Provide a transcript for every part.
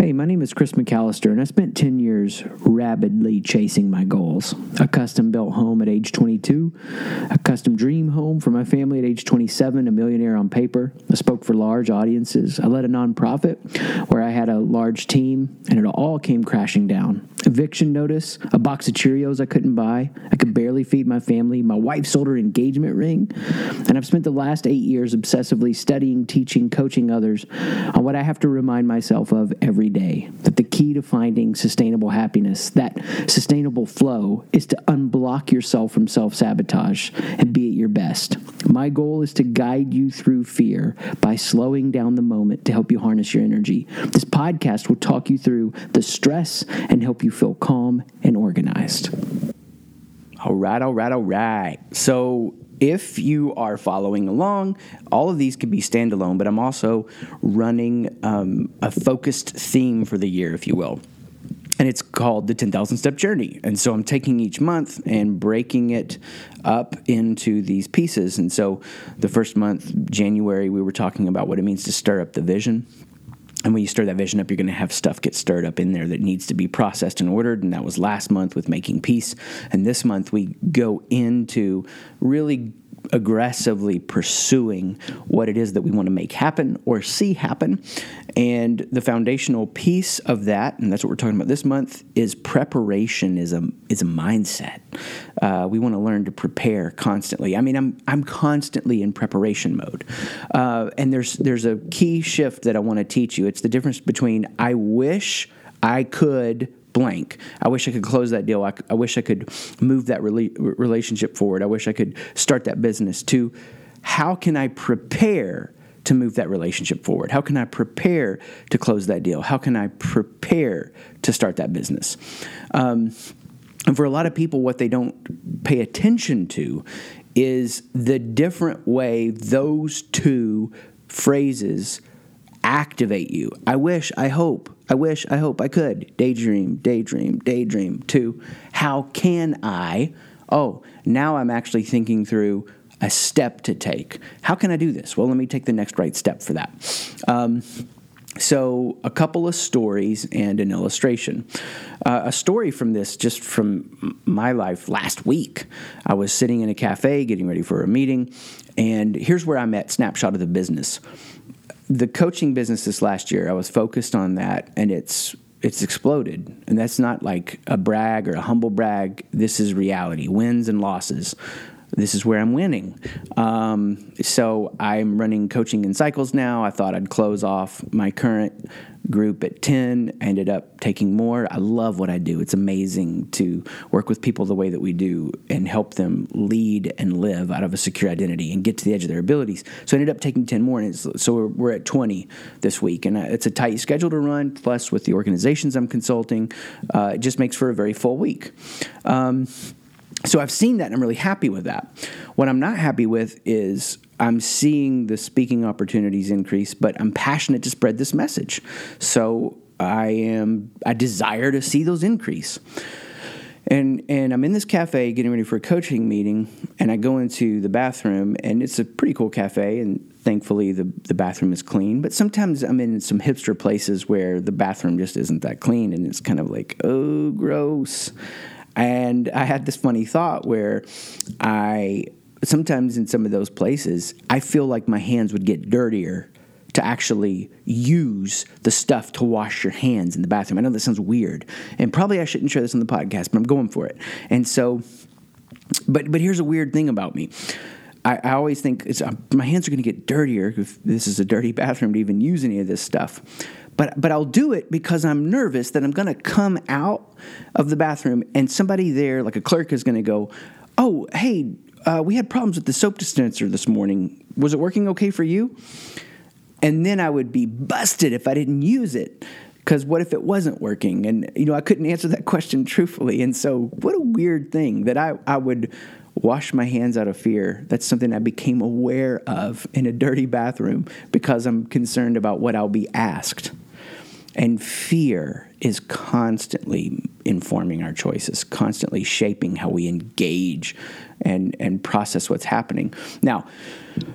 Hey, my name is Chris McAllister, and I spent 10 years rabidly chasing my goals. A custom built home at age 22, a custom dream home for my family at age 27, a millionaire on paper. I spoke for large audiences. I led a nonprofit where I had a large team, and it all came crashing down. Eviction notice, a box of Cheerios I couldn't buy. I could barely feed my family. My wife sold her engagement ring. And I've spent the last eight years obsessively studying, teaching, coaching others on what I have to remind myself of every day that the key to finding sustainable happiness, that sustainable flow, is to unblock yourself from self sabotage and be at your best. My goal is to guide you through fear by slowing down the moment to help you harness your energy. This podcast will talk you through the stress and help you feel calm and organized. All right, all right, all right. So if you are following along, all of these could be standalone, but I'm also running um, a focused theme for the year, if you will. And it's called the 10,000 Step Journey. And so I'm taking each month and breaking it up into these pieces. And so the first month, January, we were talking about what it means to stir up the vision. And when you stir that vision up, you're going to have stuff get stirred up in there that needs to be processed and ordered. And that was last month with making peace. And this month, we go into really aggressively pursuing what it is that we want to make happen or see happen. And the foundational piece of that, and that's what we're talking about this month, is preparation is a is a mindset. Uh, we want to learn to prepare constantly. I mean, I'm I'm constantly in preparation mode, uh, and there's there's a key shift that I want to teach you. It's the difference between I wish I could blank. I wish I could close that deal. I, I wish I could move that rela- relationship forward. I wish I could start that business. To how can I prepare to move that relationship forward? How can I prepare to close that deal? How can I prepare to start that business? Um, and for a lot of people, what they don't pay attention to is the different way those two phrases activate you. I wish, I hope, I wish, I hope I could. Daydream, daydream, daydream. To how can I? Oh, now I'm actually thinking through a step to take. How can I do this? Well, let me take the next right step for that. Um, so, a couple of stories and an illustration. Uh, a story from this, just from my life last week. I was sitting in a cafe getting ready for a meeting, and here's where I'm at snapshot of the business the coaching business this last year, I was focused on that, and it's it's exploded. And that's not like a brag or a humble brag. This is reality, wins and losses. This is where I'm winning. Um, so I'm running coaching in cycles now. I thought I'd close off my current group at 10, ended up taking more. I love what I do. It's amazing to work with people the way that we do and help them lead and live out of a secure identity and get to the edge of their abilities. So I ended up taking 10 more, and so we're, we're, at 20 this week. And uh, it's a tight schedule to run, plus with the organizations I'm consulting, uh, it just makes for a very full week. Um, so I've seen that and I'm really happy with that. What I'm not happy with is I'm seeing the speaking opportunities increase, but I'm passionate to spread this message. So I am I desire to see those increase. And and I'm in this cafe getting ready for a coaching meeting, and I go into the bathroom, and it's a pretty cool cafe, and thankfully the, the bathroom is clean. But sometimes I'm in some hipster places where the bathroom just isn't that clean, and it's kind of like, oh, gross. And I had this funny thought where I sometimes in some of those places, I feel like my hands would get dirtier to actually use the stuff to wash your hands in the bathroom. I know that sounds weird, and probably I shouldn't share this on the podcast, but I'm going for it. And so, but but here's a weird thing about me. I, I always think uh, my hands are going to get dirtier if this is a dirty bathroom to even use any of this stuff. But but I'll do it because I'm nervous that I'm going to come out of the bathroom and somebody there, like a clerk, is going to go, "Oh, hey, uh, we had problems with the soap dispenser this morning. Was it working okay for you? And then I would be busted if I didn't use it. Because what if it wasn't working? And, you know, I couldn't answer that question truthfully. And so, what a weird thing that I, I would wash my hands out of fear. That's something I became aware of in a dirty bathroom because I'm concerned about what I'll be asked. And fear is constantly informing our choices, constantly shaping how we engage and, and process what's happening. Now,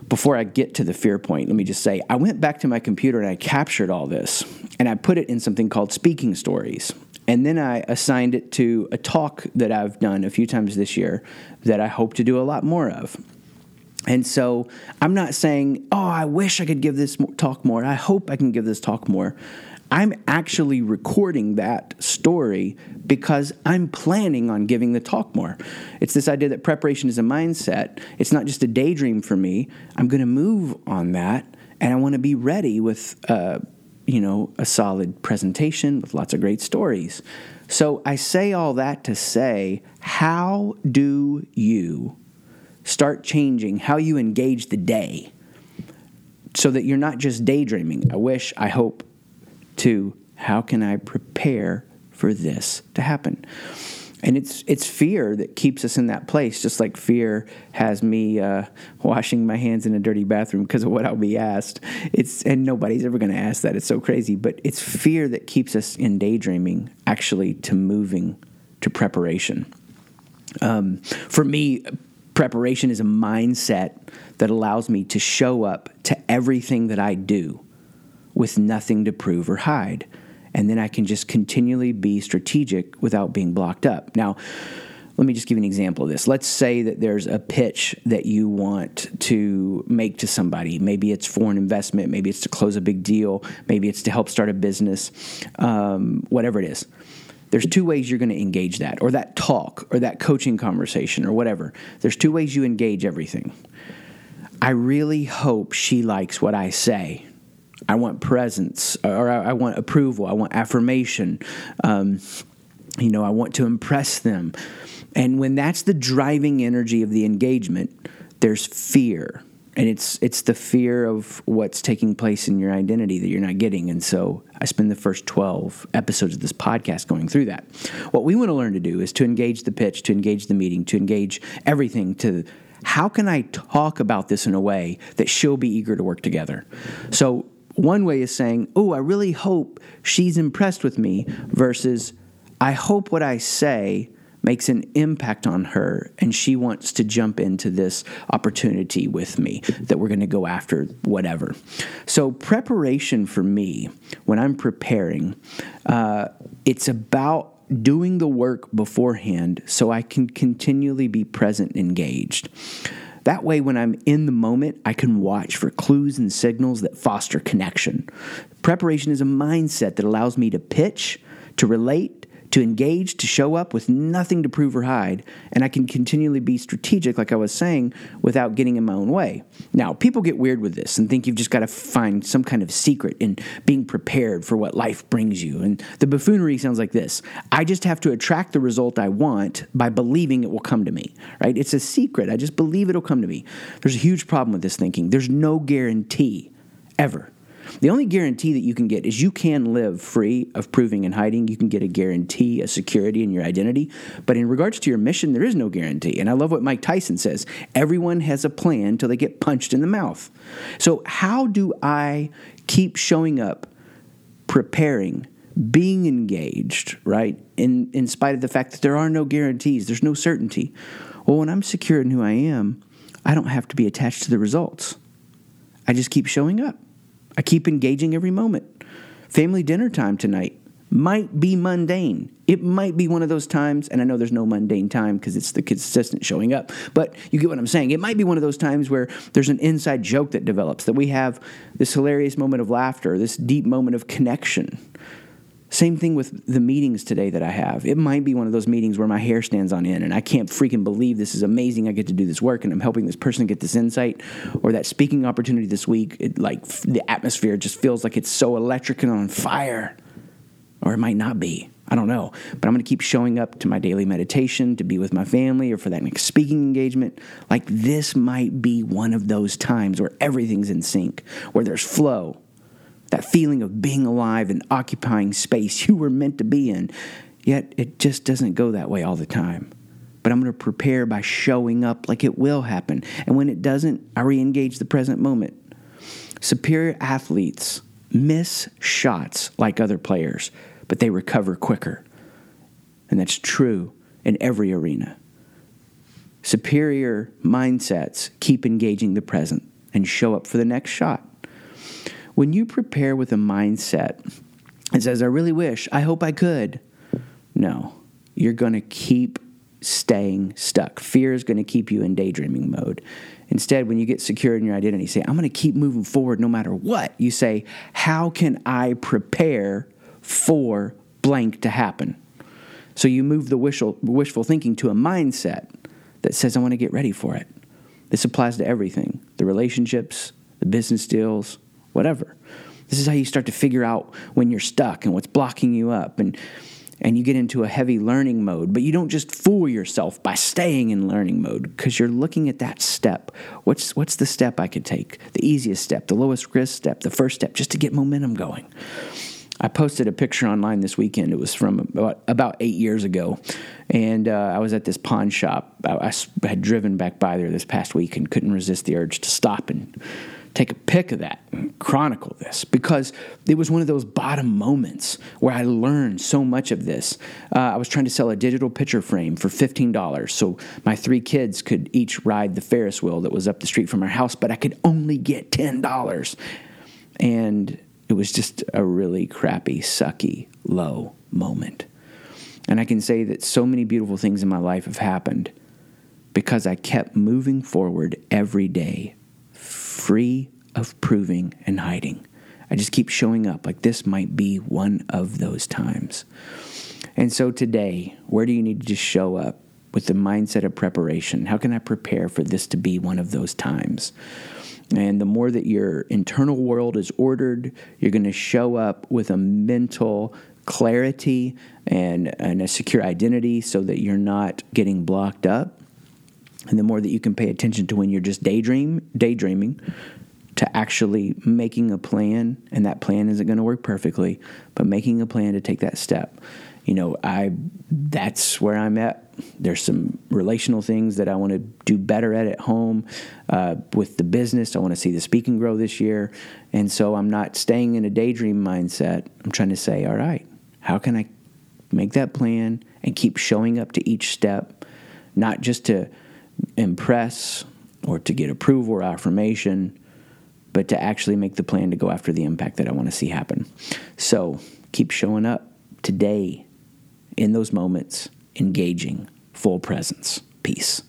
before I get to the fear point, let me just say I went back to my computer and I captured all this and I put it in something called Speaking Stories. And then I assigned it to a talk that I've done a few times this year that I hope to do a lot more of. And so I'm not saying, oh, I wish I could give this talk more. I hope I can give this talk more. I'm actually recording that story because I'm planning on giving the talk more. It's this idea that preparation is a mindset. It's not just a daydream for me. I'm going to move on that, and I want to be ready with, uh, you know, a solid presentation with lots of great stories. So I say all that to say, how do you start changing how you engage the day? So that you're not just daydreaming. I wish, I hope, to how can I prepare for this to happen? And it's it's fear that keeps us in that place, just like fear has me uh, washing my hands in a dirty bathroom because of what I'll be asked. It's and nobody's ever going to ask that. It's so crazy, but it's fear that keeps us in daydreaming, actually, to moving to preparation. Um, for me, preparation is a mindset that allows me to show up to everything that I do with nothing to prove or hide. And then I can just continually be strategic without being blocked up. Now, let me just give you an example of this. Let's say that there's a pitch that you want to make to somebody. Maybe it's for an investment, maybe it's to close a big deal, maybe it's to help start a business, um, whatever it is. There's two ways you're going to engage that, or that talk, or that coaching conversation, or whatever. There's two ways you engage everything. I really hope she likes what I say I want presence, or I, want approval. I want affirmation. Um, you know, I want to impress them. And when that's the driving energy of the engagement, there's fear. And it's it's the fear of what's taking place in your identity that you're not getting. And so I spend the first 12 episodes of this podcast going through that. What we want to learn to do is to engage the pitch, to engage the meeting, to engage everything to how can I talk about this in a way that she'll be eager to work together? So one way is saying, Oh, I really hope she's impressed with me, versus, I hope what I say makes an impact on her and she wants to jump into this opportunity with me that we're going to go after whatever. So preparation for me when i'm preparing uh, it's about doing the work beforehand so i can continually be present engaged that way, when I'm in the moment, I can watch for clues and signals that foster connection. Preparation is a mindset that allows me to pitch, to relate, to engage, to show up with nothing to prove or hide, and I can continually be strategic, like I was saying, without getting in my own way. Now, people get weird with this and think you've just got to find some kind of secret in being prepared for what life brings you. And the buffoonery sounds like this I just have to attract the result I want by believing it will come to me, right? It's a secret. I just believe it'll come to me. There's a huge problem with this thinking. There's no guarantee ever the only guarantee that you can get is you can live free of proving and hiding. You can get a guarantee, a security in your identity. But in regards to your mission, there is no guarantee. And I love what Mike Tyson says everyone has a plan until they get punched in the mouth. So, how do I keep showing up, preparing? being engaged, right? In in spite of the fact that there are no guarantees, there's no certainty. Well, when I'm secure in who I am, I don't have to be attached to the results. I just keep showing up. I keep engaging every moment. Family dinner time tonight might be mundane. It might be one of those times, and I know there's no mundane time because it's the consistent showing up, but you get what I'm saying. It might be one of those times where there's an inside joke that develops, that we have this hilarious moment of laughter, this deep moment of connection. Same thing with the meetings today that I have. It might be one of those meetings where my hair stands on end and I can't freaking believe this is amazing. I get to do this work and I'm helping this person get this insight or that speaking opportunity this week. It, like the atmosphere just feels like it's so electric and on fire. Or it might not be. I don't know. But I'm going to keep showing up to my daily meditation, to be with my family, or for that next speaking engagement. Like this might be one of those times where everything's in sync, where there's flow, that feeling of being alive and occupying space you were meant to be in. Yet it just doesn't go that way all the time. But I'm going to prepare by showing up like it will happen. And when it doesn't, I re engage the present moment. Superior athletes miss shots like other players, but they recover quicker. And that's true in every arena. Superior mindsets keep engaging the present and show up for the next shot. When you prepare with a mindset that says, I really wish, I hope I could, no, you're going to keep staying stuck. Fear is going to keep you in daydreaming mode. Instead, when you get secure in your identity, say, I'm going to keep moving forward no matter what. You say, How can I prepare for blank to happen? So you move the wishful, wishful thinking to a mindset that says, I want to get ready for it. This applies to everything the relationships, the business deals, whatever. This is how you start to figure out when you're stuck and what's blocking you up. And and you get into a heavy learning mode. But you don't just fool yourself by staying in learning mode because you're looking at that step. What's, what's the step I could take? The easiest step, the lowest risk step, the first step, just to get momentum going. I posted a picture online this weekend. It was from about, about eight years ago. And uh, I was at this pawn shop. I, I had driven back by there this past week and couldn't resist the urge to stop and take a pic of that chronicle this because it was one of those bottom moments where I learned so much of this. Uh, I was trying to sell a digital picture frame for $15 so my three kids could each ride the Ferris wheel that was up the street from our house, but I could only get $10. And it was just a really crappy, sucky, low moment. And I can say that so many beautiful things in my life have happened because I kept moving forward every day free of proving and hiding. I just keep showing up like this might be one of those times. And so today, where do you need to just show up with the mindset of preparation? How can I prepare for this to be one of those times? And the more that your internal world is ordered, you're going to show up with a mental clarity and, and a secure identity so that you're not getting blocked up and the more that you can pay attention to when you're just daydream daydreaming to actually making a plan and that plan isn't going to work perfectly but making a plan to take that step. You know i that's where i'm at. There's some relational things that i want to do better at at home uh, with the business. I want to see the speaking grow this year. And so i'm not staying in a daydream mindset. I'm trying to say all right how can i make that plan and keep showing up to each step not just to impress or to get approval or affirmation, but to actually make the plan to go after the impact that I want to see happen. So keep showing up today in those moments, engaging, full presence. Peace.